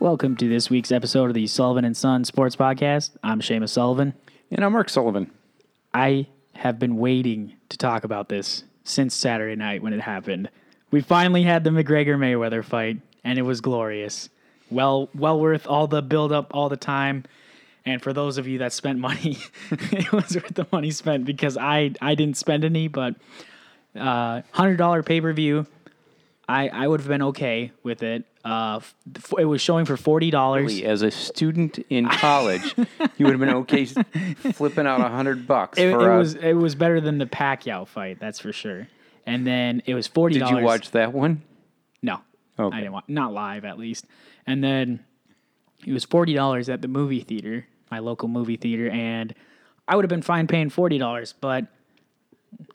Welcome to this week's episode of the Sullivan and Son Sports Podcast. I'm Seamus Sullivan. And I'm Mark Sullivan. I have been waiting to talk about this since Saturday night when it happened. We finally had the McGregor Mayweather fight, and it was glorious. Well, well worth all the build up, all the time. And for those of you that spent money, it was worth the money spent because I I didn't spend any, but uh, hundred dollar pay per view. I, I would have been okay with it. Uh, it was showing for forty dollars. As a student in college, you would have been okay flipping out a hundred bucks. It, for it a- was it was better than the Pacquiao fight, that's for sure. And then it was forty Did you watch that one? No, Okay. I didn't watch. Not live, at least. And then it was forty dollars at the movie theater, my local movie theater, and I would have been fine paying forty dollars, but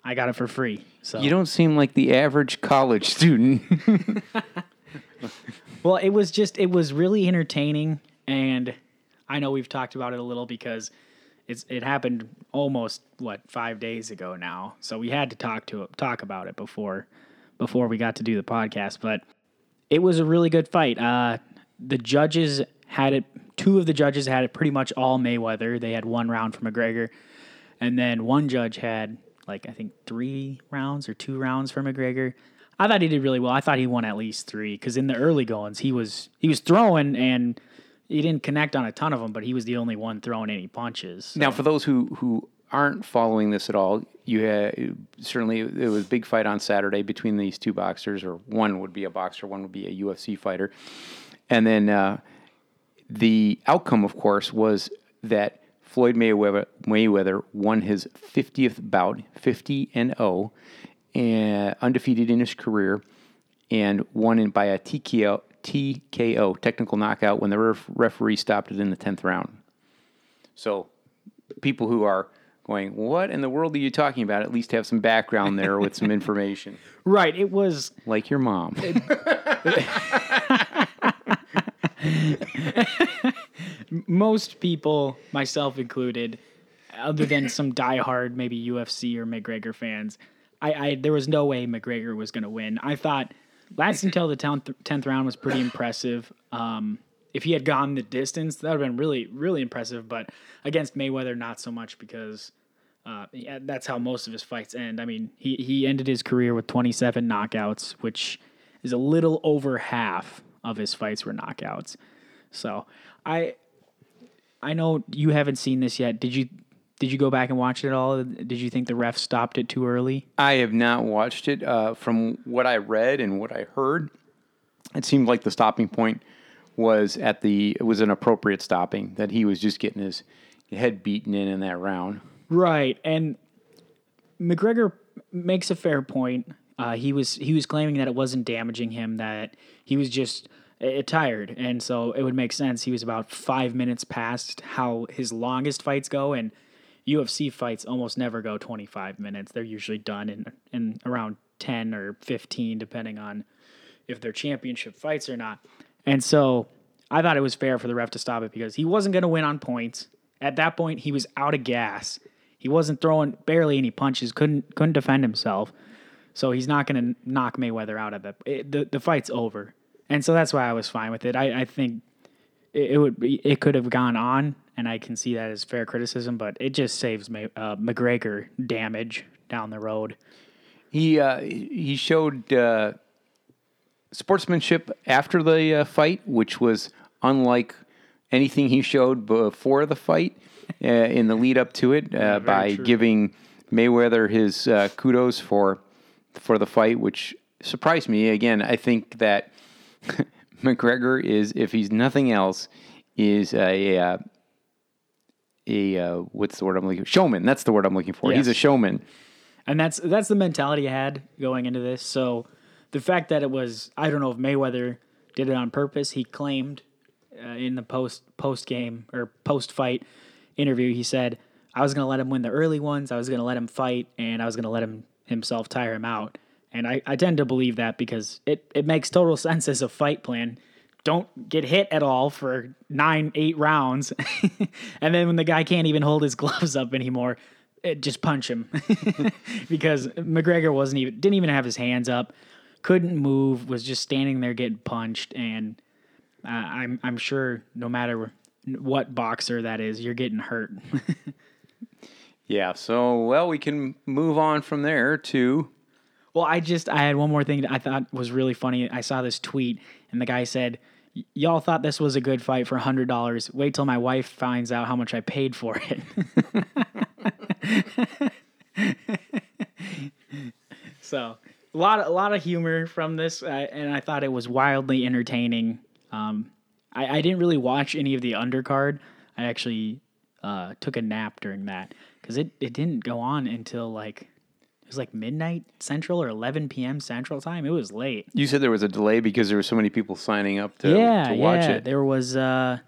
I got it for free. So You don't seem like the average college student. Well, it was just it was really entertaining, and I know we've talked about it a little because it's it happened almost what five days ago now, so we had to talk to talk about it before before we got to do the podcast. But it was a really good fight. Uh, the judges had it. Two of the judges had it pretty much all Mayweather. They had one round for McGregor, and then one judge had like I think three rounds or two rounds for McGregor. I thought he did really well. I thought he won at least three because in the early goings he was he was throwing and he didn't connect on a ton of them, but he was the only one throwing any punches. So- now, for those who who aren't following this at all, you had certainly it was a big fight on Saturday between these two boxers, or one would be a boxer, one would be a UFC fighter, and then uh, the outcome, of course, was that Floyd Mayweather, Mayweather won his 50th bout, 50 and 0, and undefeated in his career, and won in by a TKO, TKO technical knockout when the ref- referee stopped it in the 10th round. So, people who are going, "What in the world are you talking about?" At least have some background there with some information, right, it was like your mom. most people, myself included, other than some diehard maybe UFC or McGregor fans, I, I there was no way McGregor was going to win. I thought last until the tenth round was pretty impressive. Um, if he had gone the distance, that would have been really really impressive. But against Mayweather, not so much because. Uh, yeah, that's how most of his fights end. I mean, he, he ended his career with 27 knockouts, which is a little over half of his fights were knockouts. So I I know you haven't seen this yet. Did you did you go back and watch it all? Did you think the ref stopped it too early? I have not watched it. Uh, from what I read and what I heard, it seemed like the stopping point was at the it was an appropriate stopping that he was just getting his head beaten in in that round. Right, and McGregor makes a fair point. Uh, he was he was claiming that it wasn't damaging him; that he was just uh, tired, and so it would make sense. He was about five minutes past how his longest fights go, and UFC fights almost never go twenty five minutes. They're usually done in in around ten or fifteen, depending on if they're championship fights or not. And so I thought it was fair for the ref to stop it because he wasn't going to win on points. At that point, he was out of gas. He wasn't throwing barely any punches. couldn't couldn't defend himself. So he's not going to knock Mayweather out of the, it, the the fight's over. And so that's why I was fine with it. I, I think it, it would be, it could have gone on, and I can see that as fair criticism. But it just saves May, uh, McGregor damage down the road. He uh, he showed uh, sportsmanship after the uh, fight, which was unlike anything he showed before the fight. Uh, in the lead up to it, uh, by true. giving Mayweather his uh, kudos for for the fight, which surprised me. Again, I think that McGregor is, if he's nothing else, is a uh, a uh, what's the word I'm looking for? Showman. That's the word I'm looking for. He's a showman. And that's that's the mentality I had going into this. So the fact that it was I don't know if Mayweather did it on purpose. He claimed uh, in the post post game or post fight interview, he said I was going to let him win the early ones. I was going to let him fight, and I was going to let him himself tire him out. And I, I tend to believe that because it, it makes total sense as a fight plan. Don't get hit at all for nine, eight rounds. and then when the guy can't even hold his gloves up anymore, it, just punch him. because McGregor wasn't even, didn't even have his hands up, couldn't move, was just standing there getting punched. And uh, I'm I'm sure no matter what boxer that is, you're getting hurt. Yeah. So, well, we can move on from there to. Well, I just I had one more thing I thought was really funny. I saw this tweet, and the guy said. Y'all thought this was a good fight for hundred dollars. Wait till my wife finds out how much I paid for it. so a lot a lot of humor from this, uh, and I thought it was wildly entertaining. Um, I, I didn't really watch any of the undercard. I actually uh, took a nap during that because it, it didn't go on until like was like midnight central or 11 p.m. central time. It was late. You said there was a delay because there were so many people signing up to, yeah, to watch yeah. it. There was uh,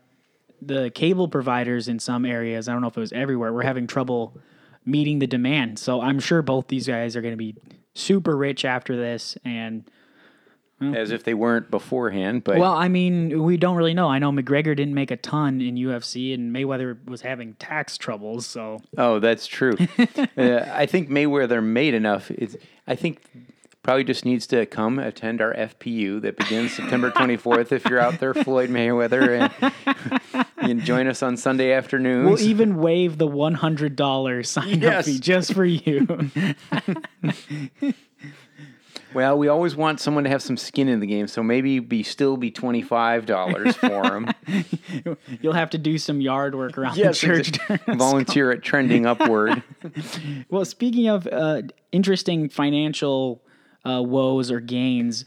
the cable providers in some areas. I don't know if it was everywhere. We're having trouble meeting the demand. So I'm sure both these guys are going to be super rich after this. And As if they weren't beforehand. But well, I mean, we don't really know. I know McGregor didn't make a ton in UFC, and Mayweather was having tax troubles. So Oh, that's true. uh, I think Mayweather made enough. It's, I think probably just needs to come attend our FPU that begins September 24th. If you're out there, Floyd Mayweather, and join us on Sunday afternoons. we'll even waive the one hundred dollars sign up Yes. fee just for you. Well, we always want someone to have some skin in the game, so maybe be still be twenty five dollars for them. You'll have to do some yard work around the church. during volunteer at Trending Upward. Well, speaking of uh, interesting financial uh, woes or gains,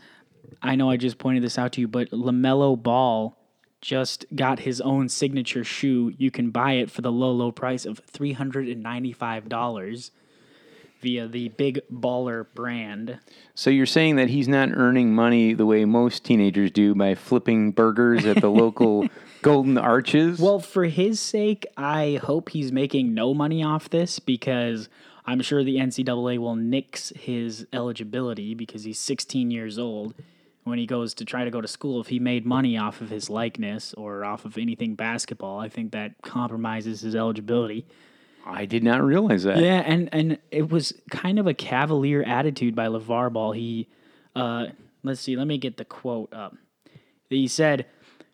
I know I just pointed this out to you, but LaMelo Ball just got his own signature shoe. You can buy it for the low, low price of $395 via the Big Baller brand. So you're saying that he's not earning money the way most teenagers do by flipping burgers at the local Golden Arches? Well, for his sake, I hope he's making no money off this because I'm sure the NCAA will nix his eligibility because he's 16 years old. When he goes to try to go to school, if he made money off of his likeness or off of anything basketball, I think that compromises his eligibility. I did not realize that. Yeah, and and it was kind of a cavalier attitude by LeVar Ball. He, uh, let's see, let me get the quote up. He said,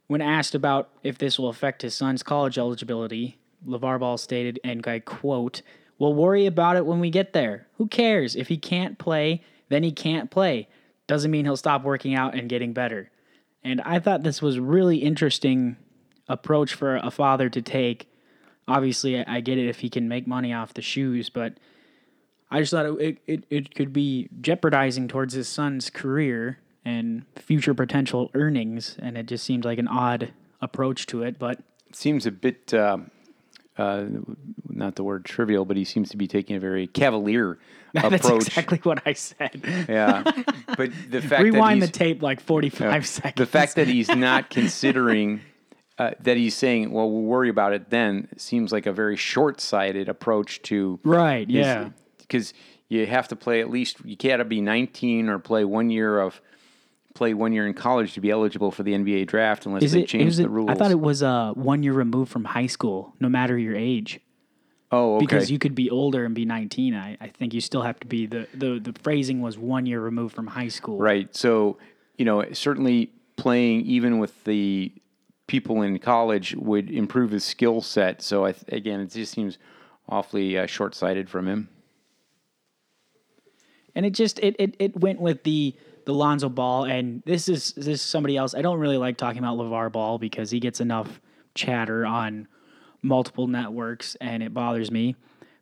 when asked about if this will affect his son's college eligibility, LeVar Ball stated, and I quote, We'll worry about it when we get there. Who cares? If he can't play, then he can't play. Doesn't mean he'll stop working out and getting better. And I thought this was really interesting approach for a father to take. Obviously, I I get it if he can make money off the shoes, but I just thought it, it, it could be jeopardizing towards his son's career and future potential earnings. And it just seemed like an odd approach to it. But It seems a bit, uh, uh, not the word trivial, but he seems to be taking a very cavalier that's approach. exactly what I said. Yeah. But the fact Rewind that the tape like 45 seconds. the fact that he's not considering uh, that he's saying, well, we'll worry about it then, seems like a very short sighted approach to Right, yeah. because you have to play at least you can't be 19 or play one year of play one year in college to be eligible for the NBA draft unless Is they it, change the it, rules. I thought it was uh, one year removed from high school, no matter your age. oh, okay. Because you could be older and be 19. I, I think you still have to be, the, the, the phrasing was one year removed from high school. right. So you know, certainly playing even with the people in college would improve his skill set. So I again, it just seems awfully uh, short sighted from him. and it just it, it it went with the the Lonzo Ball, and this is this is somebody else. I don't really like talking about LeVar Ball because he gets enough chatter on multiple networks, and it bothers me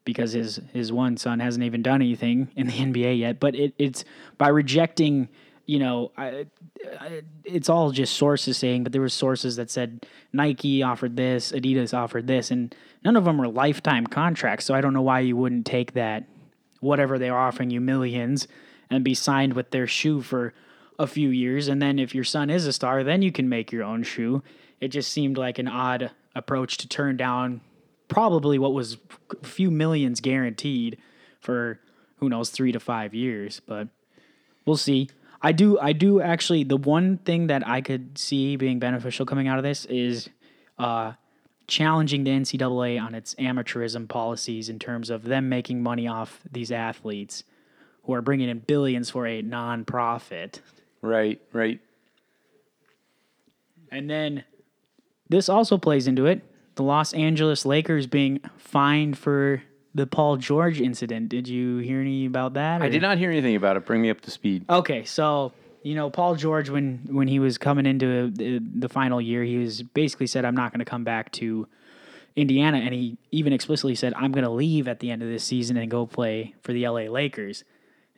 because his his one son hasn't even done anything in the NBA yet. But it, it's by rejecting. You know, I, I, it's all just sources saying, but there were sources that said Nike offered this, Adidas offered this, and none of them were lifetime contracts. So I don't know why you wouldn't take that whatever they're offering you millions and be signed with their shoe for a few years. And then if your son is a star then you can make your own shoe. It just seemed like an odd approach to turn down probably what was a few millions guaranteed for who knows 3 to 5 years. But we'll see i do i do actually the one thing that i could see being beneficial coming out of this is uh challenging the NCAA on its amateurism policies in terms of them making money off these athletes who are bringing in billions for a non-profit. Right. Right. And then this also plays into it. The Los Angeles Lakers being fined for the Paul George incident. Did you hear any about that? I did not hear anything about it. Bring me up to speed. Okay, so you know Paul George when when he was coming into the, the final year, he was basically said, "I'm not going to come back to Indiana," and he even explicitly said, "I'm going to leave at the end of this season and go play for the LA Lakers."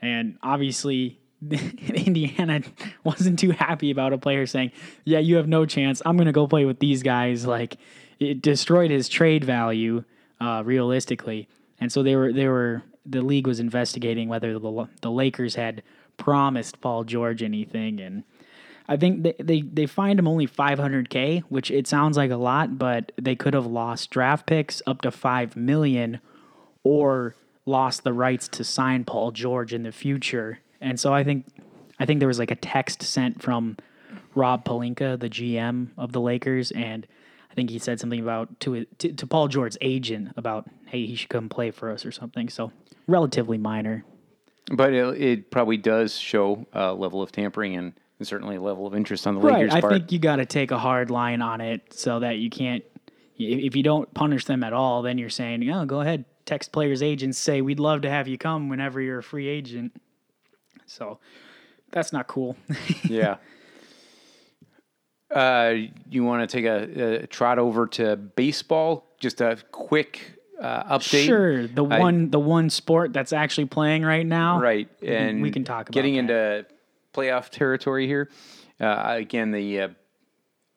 And obviously, Indiana wasn't too happy about a player saying, "Yeah, you have no chance. I'm going to go play with these guys." Like it destroyed his trade value uh, realistically, and so they were they were the league was investigating whether the the Lakers had promised Paul George anything, and I think they they, they fined him only 500k, which it sounds like a lot, but they could have lost draft picks up to five million, or lost the rights to sign Paul George in the future. And so I think I think there was like a text sent from Rob Pelinka, the GM of the Lakers, and I think he said something about to to, to Paul George's agent about hey he should come play for us or something. So relatively minor. But it, it probably does show a level of tampering and, and certainly a level of interest on the Right. Lakers' I part. think you got to take a hard line on it so that you can't. If if you don't punish them at all, then you're saying, "Oh, go ahead, text players' agents, say we'd love to have you come whenever you're a free agent." So that's not cool. yeah. Uh, you want to take a, a trot over to baseball? Just a quick uh, update. sure, the one the one sport that's actually playing right now. Right, and we can talk about getting that. into playoff territory here. Uh, again, the uh,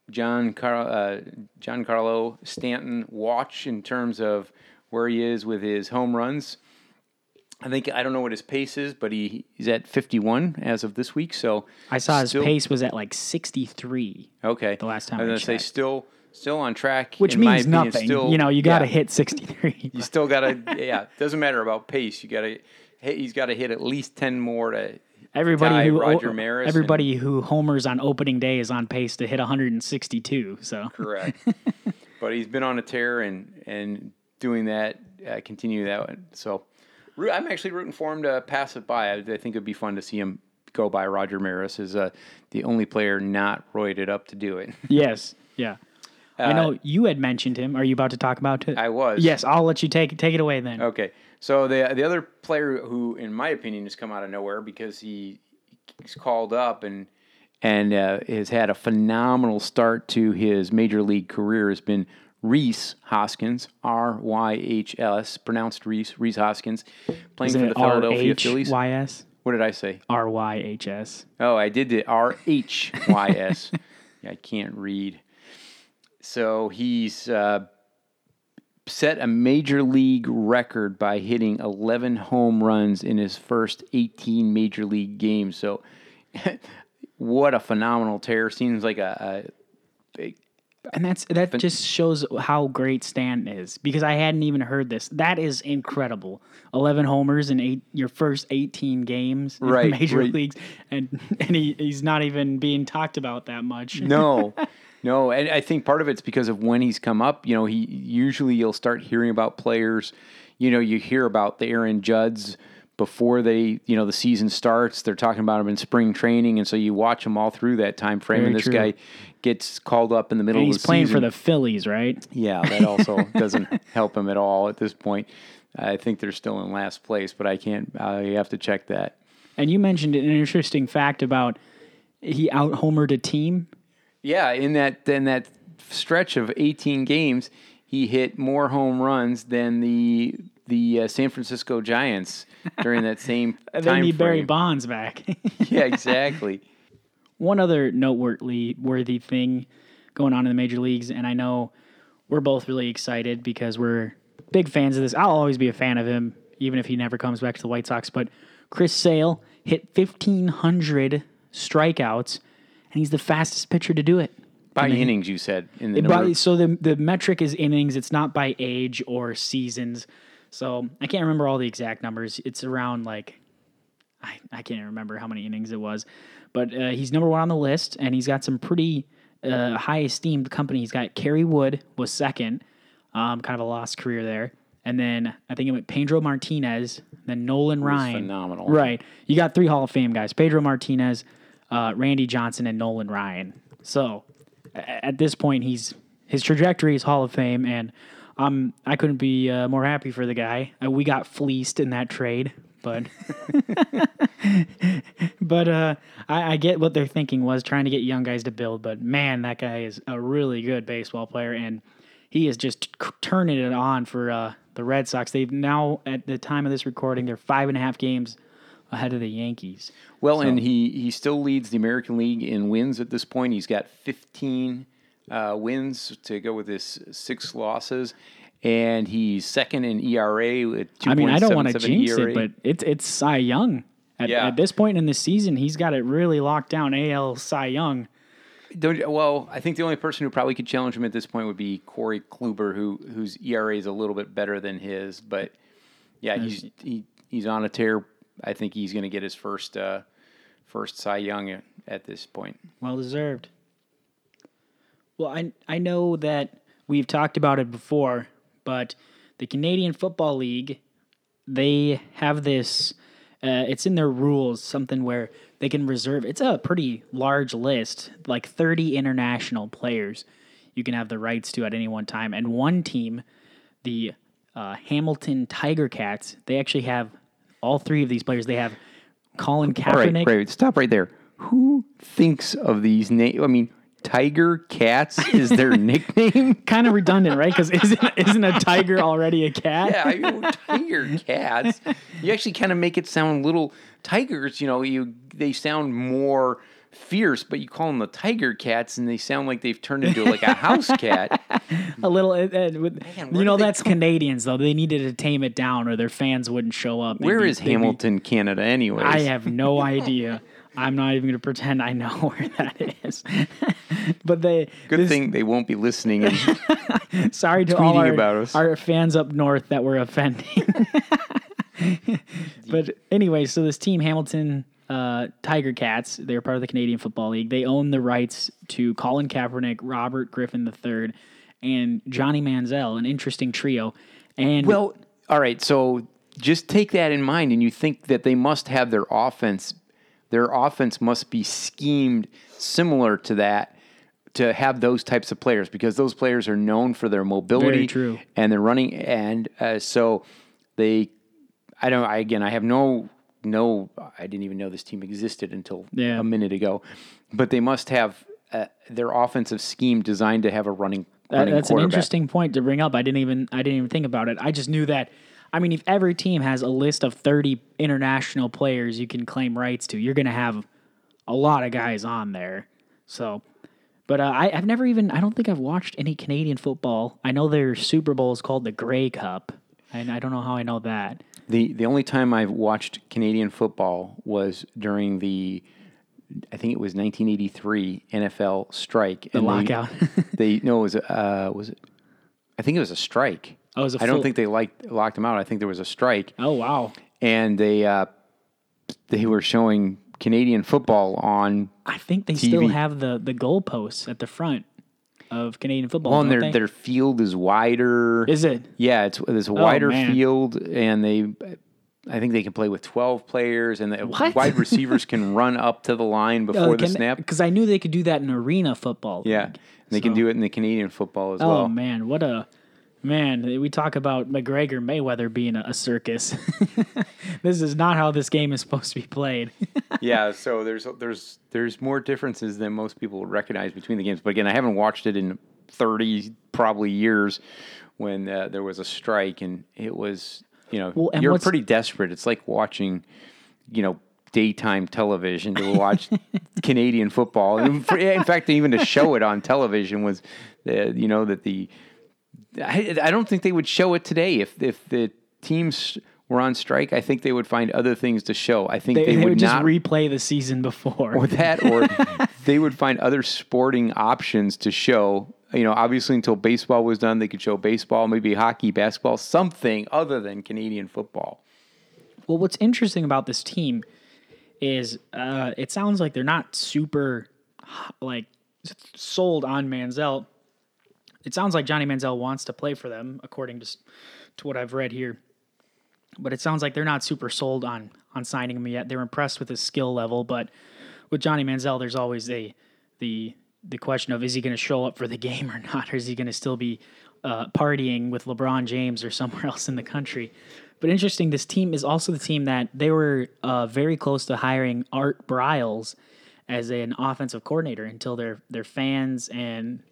John Car- uh, Giancarlo Stanton watch in terms of where he is with his home runs. I think I don't know what his pace is, but he, he's at 51 as of this week. So I saw his still- pace was at like 63, Okay, the last time I was gonna say still still on track, which means opinion, nothing. Still, you know, you got to yeah. hit 63. You still got to, yeah. Doesn't matter about pace. You got to hit. He's got to hit at least ten more to. Everybody who Roger Maris. and- everybody who homers on opening day is on pace to hit 162. So correct. but he's been on a tear and and doing that, uh, continue that. one. So, I'm actually rooting for him to pass it by. I, I think it'd be fun to see him go by Roger Maris as uh, the only player not roided up to do it. yes, yeah. I know you had mentioned him. Are you about to talk about it? Uh, I was. Yes, I'll let you take take it away then. Okay. So the the other player who, in my opinion, has come out of nowhere because he he's called up and and uh, has had a phenomenal start to his major league career has been Rhys Hoskins, R Y H S, pronounced Reese Reese Hoskins, playing for it the Philadelphia Phillies. R-H-Y-S? What did I say? R-Y-H-S. Oh, I did the R H Y S. I can't read. So he's uh, set a major league record by hitting 11 home runs in his first 18 major league games. So, what a phenomenal tear! Seems like a, a big. And that's that just shows how great Stan is because I hadn't even heard this. That is incredible. 11 homers in eight your first 18 games in Right, the major right. leagues and and he, he's not even being talked about that much. No, no, and I think part of it's because of when he's come up. You know, he usually you'll start hearing about players. You know, you hear about the Aaron Judds before they, you know, the season starts. They're talking about him in spring training, and so you watch him all through that time frame. Very and this true. guy gets called up in the middle And of he's the playing season. for the Phillies, right? Yeah, that also doesn't help him at all at this point. I think they're still in last place, but I can't. I have to check that. And you mentioned an interesting fact about he out homered a team. Yeah, in that in that stretch of 18 games, he hit more home runs than the the uh, San Francisco Giants during that same time. They need Barry. Bonds back. Yeah, exactly. One other noteworthy worthy thing going on in the major leagues, and I know we're both really excited because we're big fans of this. I'll always be a fan of him, even if he never comes back to the White Sox. But Chris Sale hit 1,500 strikeouts, and he's the fastest pitcher to do it. By innings, you said in the by- so the the metric is innings. It's not by age or seasons. So I can't remember all the exact numbers. It's around like I, I can't remember how many innings it was, but uh, he's number one on the list, and he's got some pretty uh, high esteemed company. He's got Kerry Wood was second, um, kind of a lost career there, and then I think it went Pedro Martinez, then Nolan Ryan. phenomenal. Right, you got three Hall of Fame guys: Pedro Martinez, uh, Randy Johnson, and Nolan Ryan. So at this point, he's his trajectory is Hall of Fame, and um, I couldn't be uh, more happy for the guy. Uh, we got fleeced in that trade, but but uh, I, I get what they're thinking was, trying to get young guys to build. But man, that guy is a really good baseball player, and he is just c- turning it on for uh, the Red Sox. They've now, at the time of this recording, they're five and a half games ahead of the Yankees. Well, and he he still leads the American League in wins at this point. He's got 15 uh, wins to go with his six losses, and he's second in ERA with 2.77 I mean, I don't want to jinx ERA. it, but it's it's Cy Young. At, Yeah. at this point in the season, he's got it really locked down. AL Cy Young. Don't, well, I think the only person who probably could challenge him at this point would be Corey Kluber, who whose ERA is a little bit better than his. But yeah, he's he, he's on a tear. I think he's going to get his first uh, first Cy Young at, this point. Well deserved. Well, I I know that we've talked about it before, but the Canadian Football League, they have this. Uh, it's in their rules, something where they can reserve. It's a pretty large list, like thirty international players. You can have the rights to at any one time, and one team, the uh, Hamilton Tiger Cats, they actually have all three of these players. They have Colin right, Kaepernick. right, stop right there. Who thinks of these names? I mean, Tiger Cats is their nickname. kind of redundant, right? Because isn't isn't a tiger already a cat? Yeah, I mean, tiger cats. You actually kind of make it sound little tigers. You know, you they sound more fierce, but you call them the tiger cats, and they sound like they've turned into like a house cat. A little. Uh, with, Man, you know, did they that's Canadians though. They needed to tame it down, or their fans wouldn't show up. They'd Where be- is they'd be- Hamilton, Canada, anyway? I have no idea. I'm not even going to pretend I know where that is. but they. Good this- thing they won't be listening. And Sorry to all our, about us. our fans up north that were offending. but anyway, so this team, Hamilton uh, Tiger Cats, they're part of the Canadian Football League. They own the rights to Colin Kaepernick, Robert Griffin III, and Johnny Manziel, an interesting trio. And well, all right. So just take that in mind, and you think that they must have their offense. Their offense must be schemed similar to that to have those types of players because those players are known for their mobility Very true. and they're running and uh, so they I don't I again I have no no I didn't even know this team existed until Yeah. a minute ago but they must have uh, their offensive scheme designed to have a running, That, running that's an interesting point to bring up. I didn't even I didn't even think about it. I just knew that. I mean, if every team has a list of thirty international players you can claim rights to, you're going to have a lot of guys on there. So, but uh, I, I've never even I don't think I've watched any Canadian football. I know their Super Bowl is called the Grey Cup, and I don't know how I know that. The the only time I've watched Canadian football was during the I think it was 1983 NFL strike. The and they- lockout. They, no, it was uh, was it? I think it was a strike. Oh, it was a I don't think they liked locked them out. I think there was a strike, oh wow! and they uh, they were showing Canadian football on. I think they still have the the goalposts at the front of Canadian football. Well, and their they? their field is wider. is it? Yeah, it's there's a oh, wider Oh, field, and they, I think they can play with twelve players, and the What? wide receivers can run up to the line oh, before the snap. Because I knew they could do that in arena football. Yeah, league. they can do it in the Canadian football as Oh well. Oh man, what a man! We talk about McGregor Mayweather being a, circus. this is not how this game is supposed to be played. yeah, so there's there's there's more differences than most people would recognize between the games. But again, I haven't watched it in thirty probably years when uh, there was a strike, and it was you know, well, you're pretty desperate. It's like watching you know daytime television to watch Canadian football. In fact, even to show it on television was uh, you know that the I, I don't think they would show it today if if the teams were on strike. I think they would find other things to show. I think They, they, they would, would just not replay the season before. or that, or they would find other sporting options to show. You know, obviously, until baseball was done, they could show baseball, maybe hockey, basketball, something other than Canadian football. Well, what's interesting about this team is uh, it sounds like they're not super like sold on Manziel. It sounds like Johnny Manziel wants to play for them, according to to what I've read here. But it sounds like they're not super sold on on signing him yet. They're impressed with his skill level, but with Johnny Manziel, there's always a the the question of is he going to show up for the game or not, or is he going to still be uh, partying with LeBron James or somewhere else in the country? But interesting, this team is also the team that they were uh, very close to hiring Art Briles as an offensive coordinator until their their fans and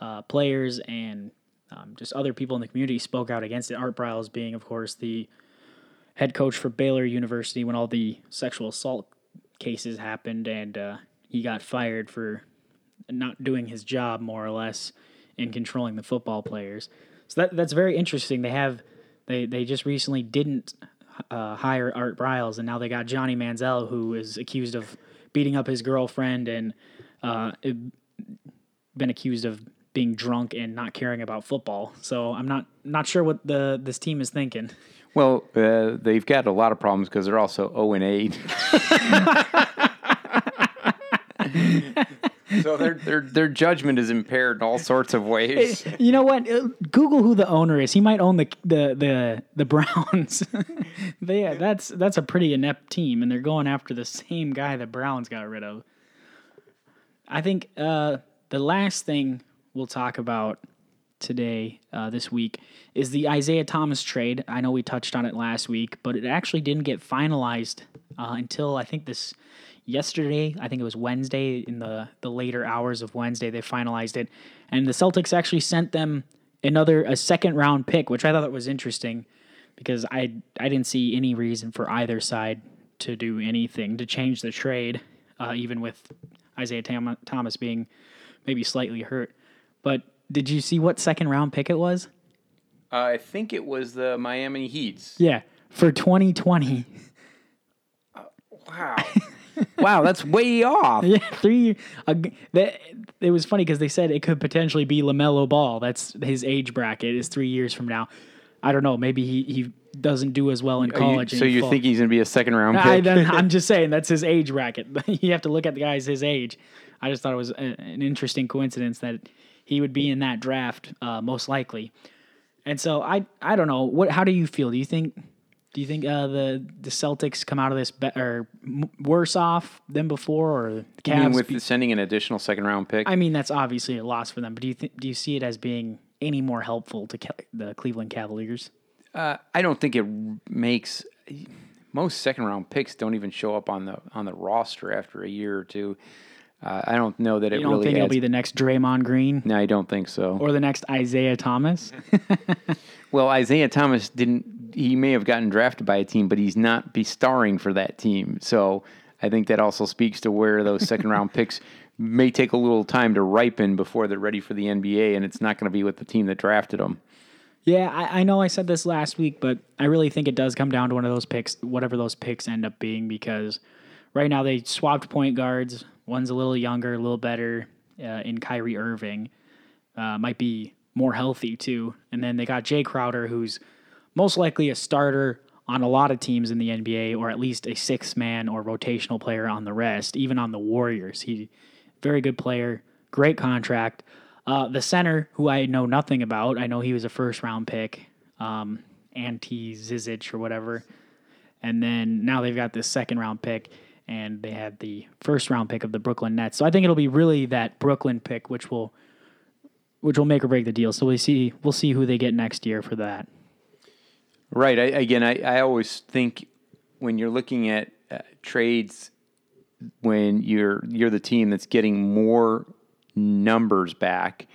uh, players and um, just other people in the community spoke out against it. Art Briles being, of course, the head coach for Baylor University when all the sexual assault cases happened, and uh, he got fired for not doing his job, more or less, in controlling the football players. So that that's very interesting. They have they they just recently didn't uh, hire Art Briles, and now they got Johnny Manziel, who is accused of beating up his girlfriend and uh, been accused of being drunk and not caring about football. So I'm not not sure what the this team is thinking. Well, uh, they've got a lot of problems because they're also 0 and 8. so their their their judgment is impaired in all sorts of ways. You know what? Uh, Google who the owner is. He might own the the the the Browns. they, yeah, that's that's a pretty inept team, and they're going after the same guy the Browns got rid of. I think uh, the last thing we'll talk about today, uh, this week, is the Isaiah Thomas trade. I know we touched on it last week, but it actually didn't get finalized uh, until I think this yesterday. I think it was Wednesday in the the later hours of Wednesday. They finalized it, and the Celtics actually sent them another a second round pick, which I thought was interesting because I I didn't see any reason for either side to do anything to change the trade, uh, even with Isaiah Tam- Thomas being maybe slightly hurt. But did you see what second round pick it was? Uh, I think it was the Miami Heats. Yeah, for 2020. Wow. wow, that's way off. Yeah, three. Uh, that it was funny because they said it could potentially be LaMelo Ball. That's his age bracket is three years from now. I don't know. Maybe he, he doesn't do as well in You- college. so and you fall- think he's going to be a second round I, pick? then, I'm just saying that's his age bracket. you have to look at the guy's his age. I just thought it was a, an interesting coincidence that he would be in that draft uh, most likely. And so I I don't know what. How do you feel? Do you think do you think uh, the the Celtics come out of this be- or m- worse off than before, or the I mean, Cavs? with be- sending an additional second round pick? I mean, that's obviously a loss for them. But do you think do you see it as being any more helpful to Ca- the Cleveland Cavaliers? Uh, I don't think it makes most second round picks don't even show up on the on the roster after a year or two. Uh, I don't know that it You don't really. think it'll adds- be the next Draymond Green no, I don't think so. or the next Isaiah Thomas? well, Isaiah Thomas didn't. He may have gotten drafted by a team, but he's not be starring for that team. So I think that also speaks to where those second round picks may take a little time to ripen before they're ready for the NBA, and it's not going to be with the team that drafted them. Yeah, I, I know I said this last week, but I really think it does come down to one of those picks, whatever those picks end up being, because right now they swapped point guards. One's a little younger, a little better uh, in Kyrie Irving. Uh, might be more healthy too. And then they got Jae Crowder, who's most likely a starter on a lot of teams in the NBA, or at least a six man or rotational player on the rest, even on the Warriors. He very good player, great contract. Uh, the center, who I know nothing about, I know he was a first round pick, um, Ante Zizic or whatever. And then now they've got this second round pick, and they had the first round pick of the Brooklyn Nets. So I think it'll be really that Brooklyn pick, which will which will make or break the deal. So we see we'll see who they get next year for that. Right. I, again, I, I always think when you're looking at uh, trades, when you're you're the team that's getting more numbers back,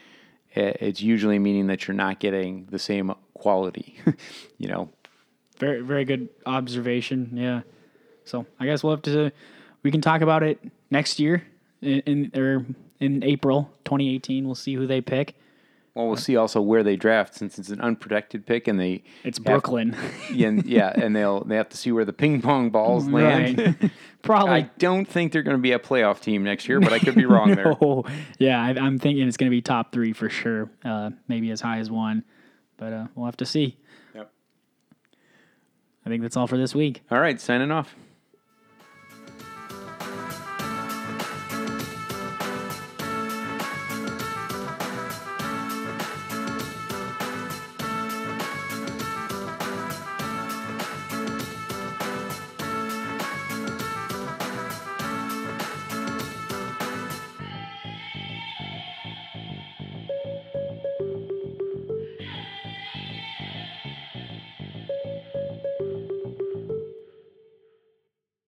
it's usually meaning that you're not getting the same quality. you know, Very very good observation. Yeah. So I guess we'll have to we can talk about it next year in, in or in April 2018. We'll see who they pick. well, we'll see also where they draft since it's an unprotected pick, and they It's have- Brooklyn. yeah, and, yeah, and they'll they have to see where the ping pong balls land. Probably. I don't think they're going to be a playoff team next year, but I could be wrong there. Yeah, I, I'm thinking it's going to be top three for sure. Uh, maybe as high as one, but uh, we'll have to see. Yep. I think that's all for this week. All right, signing off.